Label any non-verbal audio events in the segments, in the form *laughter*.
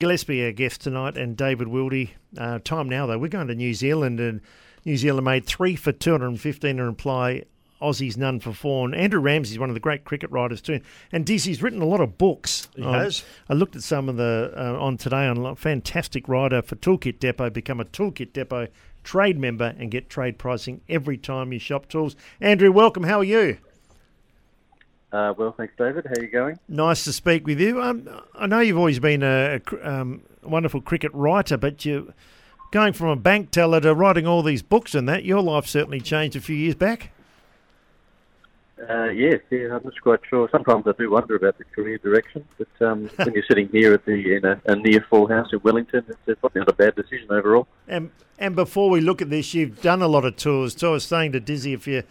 Gillespie, our guest tonight, and David Wildy. Uh, time now, though. We're going to New Zealand, and New Zealand made three for 215 to imply Aussies none for four. And Andrew Ramsey's one of the great cricket writers, too. And Dizzy's written a lot of books. He um, has. I looked at some of the uh, on today on a fantastic writer for Toolkit Depot. Become a Toolkit Depot trade member and get trade pricing every time you shop tools. Andrew, welcome. How are you? Uh, well, thanks, David. How are you going? Nice to speak with you. Um, I know you've always been a, a um, wonderful cricket writer, but you going from a bank teller to writing all these books and that, your life certainly changed a few years back. Uh, yes, yeah, I'm not quite sure. Sometimes I do wonder about the career direction, but um, *laughs* when you're sitting here at the in a, a, near full house in Wellington, it's probably not a bad decision overall. And and before we look at this, you've done a lot of tours. So I was saying to Dizzy, if you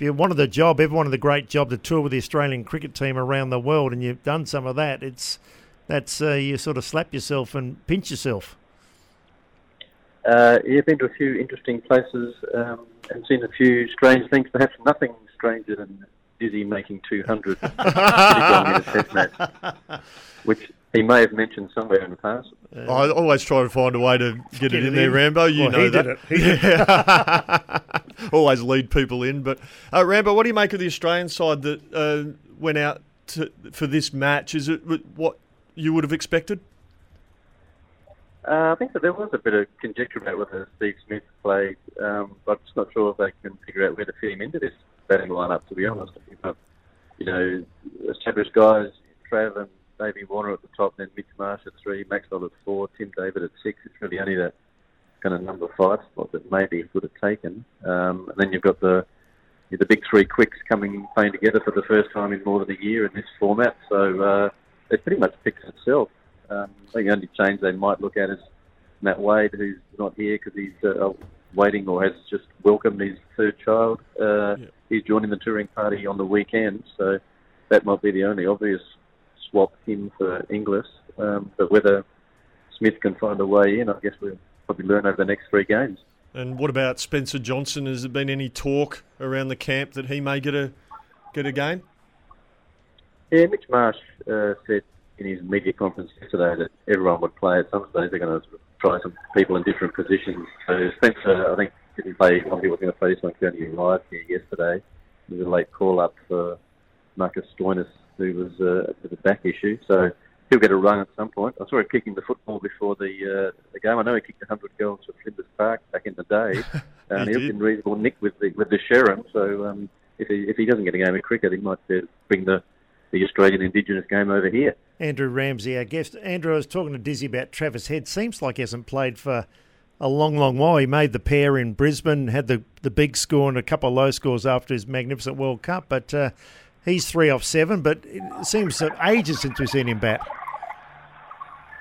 you wanted the job, ever wanted the great job to tour with the Australian cricket team around the world, and you've done some of that, it's that's uh, you sort of slap yourself and pinch yourself. Uh, yeah, been to a few interesting places um, and seen a few strange things. Perhaps nothing stranger than Dizzy making 200 *laughs* in a test match, which he may have mentioned somewhere in the past. Uh, I always try to find a way to get, get it, in, in there, Rambo. You well, know that. *laughs* *laughs* always lead people in. But uh, Rambo, what do you make of the Australian side that uh, went out to, for this match? Is it what you would have expected? Uh, I think that there was a bit of conjecture about whether Steve Smith played, um, but I'm just not sure if they can figure out where to fit him into this batting lineup. To be honest, you know, established guys, Trav and Davey Warner at the top, then Mitch Marsh at three, Maxwell at four, Tim David at six. It's really only that kind of number five spot that maybe would have taken. Um, and then you've got the the big three quicks coming playing together for the first time in more than a year in this format. So uh, it pretty much picks itself. Um, I think the only change they might look at is Matt Wade, who's not here because he's uh, waiting or has just welcomed his third child. Uh, yeah. He's joining the touring party on the weekend, so that might be the only obvious swap him for Inglis. Um, but whether Smith can find a way in, I guess we'll probably learn over the next three games. And what about Spencer Johnson? Has there been any talk around the camp that he may get a get a game? Yeah, Mitch Marsh uh, said in his media conference yesterday that everyone would play at some stage. They're going to try some people in different positions. So Spencer, I think, didn't play. One was going to play this one. He arrived here yesterday. There was a late call up for Marcus Stoinis who was uh, with a back issue. So he'll get a run at some point. I saw him kicking the football before the uh, the game. I know he kicked 100 goals for Flinders Park back in the day, *laughs* and he he's in reasonable nick with the with the Sherrin. So um, if he if he doesn't get a game of cricket, he might uh, bring the the Australian Indigenous game over here. Andrew Ramsey, our guest. Andrew, I was talking to Dizzy about Travis Head. Seems like he hasn't played for a long, long while. He made the pair in Brisbane, had the, the big score and a couple of low scores after his magnificent World Cup, but uh, he's three off seven. But it seems ages since we've seen him bat.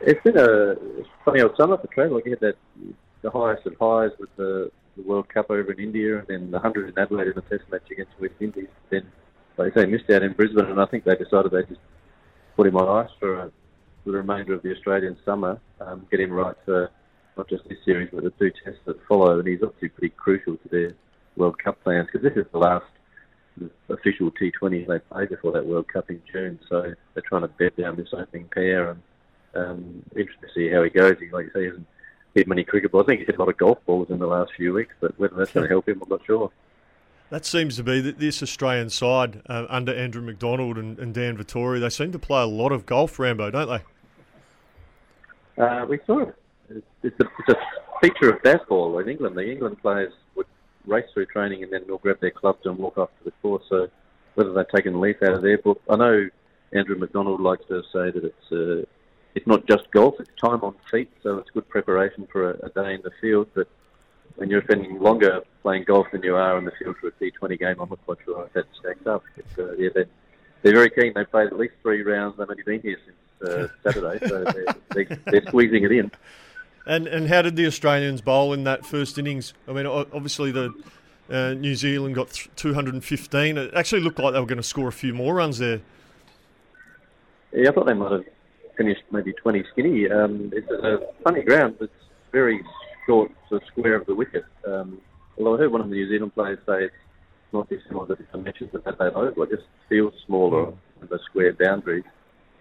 It's been a funny old summer for Trevor. Like he had that the highest of highs with the, the World Cup over in India, and then the hundred in Adelaide in the Test match against West Indies. Then, like say, missed out in Brisbane, and I think they decided they just put him on ice for, a, for the remainder of the Australian summer, um, get him right for not just this series but the two tests that follow. And he's obviously pretty crucial to their World Cup plans because this is the last official T20 they play before that World Cup in June. So they're trying to bed down this opening pair and um, interested to see how he goes. He, like you say, he hasn't hit many cricket balls. I think he's hit a lot of golf balls in the last few weeks, but whether that's going *laughs* to help him, I'm not sure. That seems to be this Australian side uh, under Andrew McDonald and, and Dan Vettori. They seem to play a lot of golf, Rambo, don't they? Uh, we saw it. It's, a, it's a feature of Bazball in England. The England players would race through training and then they'll grab their clubs and walk off to the course. So whether they've taken a leaf out of their book, I know Andrew McDonald likes to say that it's uh, it's not just golf; it's time on feet. So it's good preparation for a, a day in the field. But when you're spending longer playing golf than you are in the field for a T20 game, I'm not quite sure if that stacks up. But, uh, yeah, they're, they're very keen. They've played at least three rounds. They've only been here since uh, Saturday, so they're, they're, they're squeezing it in. And and how did the Australians bowl in that first innings? I mean, obviously the uh, New Zealand got 215. It actually looked like they were going to score a few more runs there. Yeah, I thought they might have finished maybe 20 skinny. Um, it's a funny ground. It's very short, of square of the wicket. Um, well, I heard one of the New Zealand players say it's not dissimilar to the dimensions of Adelaide Oval. It just feels smaller with the square boundaries,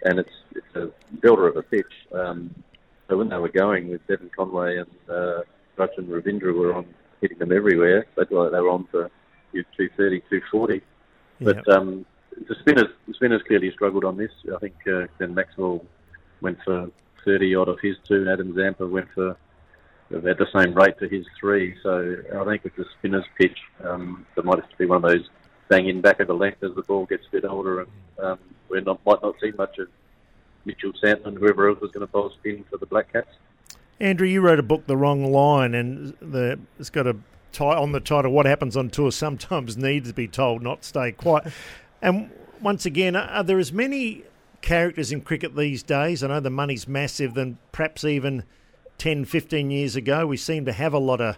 and it's it's a builder of a pitch. Um, so when they were going with Devon Conway and uh, Rachin Ravindra were on hitting them everywhere. They like they were on for 230, 240. But yep. um, the spinners, the spinners clearly struggled on this. I think uh, Glenn Maxwell went for 30 odd of his two, and Adam Zampa went for at the same rate to his three. So I think with the spinners pitch, um, there might have to be one of those bang in back of the length as the ball gets a bit older, and um, we not, might not see much of Mitchell Santner, whoever else was going to bowl spin for the Black Caps. Andrew, you wrote a book, The Wrong Line, and the, it's got a tie on the title, What Happens on Tour Sometimes *laughs* Needs to Be Told, Not Stay Quiet. and once again, are there as many characters in cricket these days? I know the money's massive than perhaps even 10, 15 years ago. We seem to have a lot of,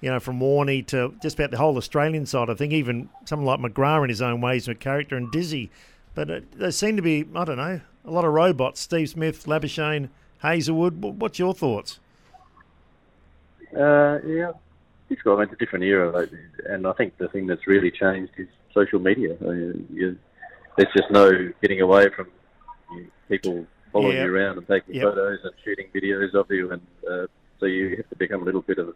you know, from Warney to just about the whole Australian side. I think even someone like McGrath in his own ways a character and Dizzy. But uh, it, there seem to be, I don't know, a lot of robots. Steve Smith, Labuschagne, Hazlewood. What's your thoughts? Uh, yeah, it's got into a different era, and I think the thing that's really changed is social media. I mean, you, there's just no getting away from you, people following yep. you around and taking yep. photos and shooting videos of you, and uh, so you have to become a little bit of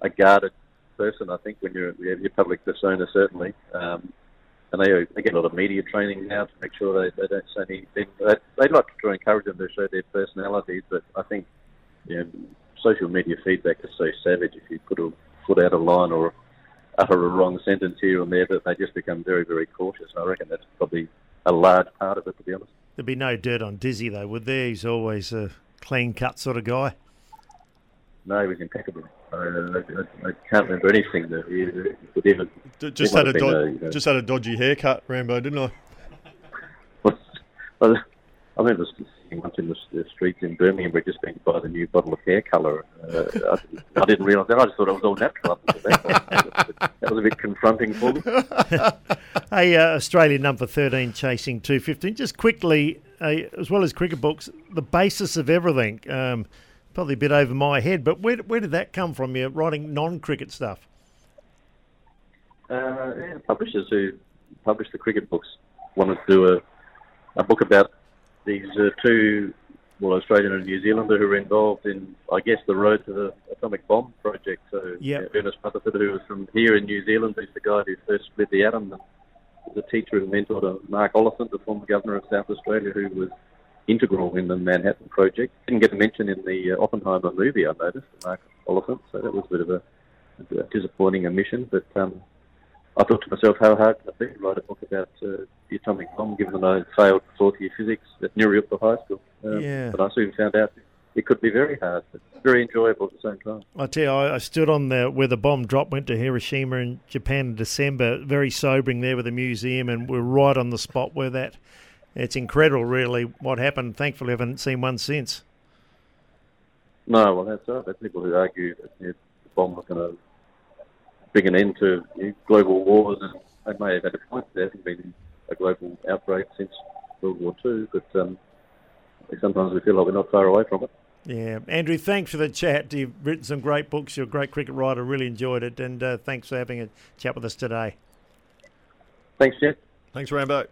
a guarded person. I think when you're your public persona, certainly. Um, and they, they get a lot of media training now to make sure they, they don't say anything. They, they'd like to try encourage them to show their personalities, but I think you know, social media feedback is so savage. If you put a foot out of line or utter a wrong sentence here and there, that they just become very, very cautious. I reckon that's probably a large part of it, to be honest. There'd be no dirt on Dizzy, though, would there? He's always a clean cut sort of guy. No, he was impeccable. I, I, I can't remember anything that he, could even. Just had a, do- a just had a dodgy haircut, Rambo, didn't I? *laughs* I remember seeing once in the, the streets in Birmingham, we just been to buy the new bottle of hair colour. Uh, I, I, didn't realise that. I just thought it was all natural. that, *laughs* that was a bit confronting for me. *laughs* hey, uh, Australian number 13 chasing 215. Just quickly, uh, as well as cricket books, the basis of everything. Um, probably a bit over my head, but where, where did that come from? You're writing non-cricket stuff. Uh, yeah, publishers who publish the cricket books wanted to do a, a book about these uh, two, well, Australian and New Zealander who were involved in, I guess, the road to the atomic bomb project. So yep. uh, Ernest Rutherford, who was from here in New Zealand, who's the guy who first split the atom, and was a teacher and mentor to Mark Oliphant, the former governor of South Australia, who was integral in the Manhattan Project. Didn't get a mention in the uh, Oppenheimer movie, I noticed, Mark Oliphant, so that was a bit of a, a disappointing omission. But um, I thought to myself, how hard can it be to write a book about uh, the atomic bomb, given that I failed fourth year physics at Nuriootpa High School? Um, yeah. But I soon found out it could be very hard, but very enjoyable at the same time. I tell you, I, I stood on the where the bomb drop went to Hiroshima in Japan in December. Very sobering there with the museum, and we're right on the spot where that it's incredible, really, what happened. Thankfully, I haven't seen one since. No, well, that's right. There are people who argue that the bomb was going to bring an end to global wars, and they may have had a point. There hasn't been a global outbreak since World War II, but um, sometimes we feel like we're not far away from it. Yeah, Andrew, thanks for the chat. You've written some great books. You're a great cricket writer. Really enjoyed it, and uh, thanks for having a chat with us today. Thanks, Jeff. Thanks, Rambo.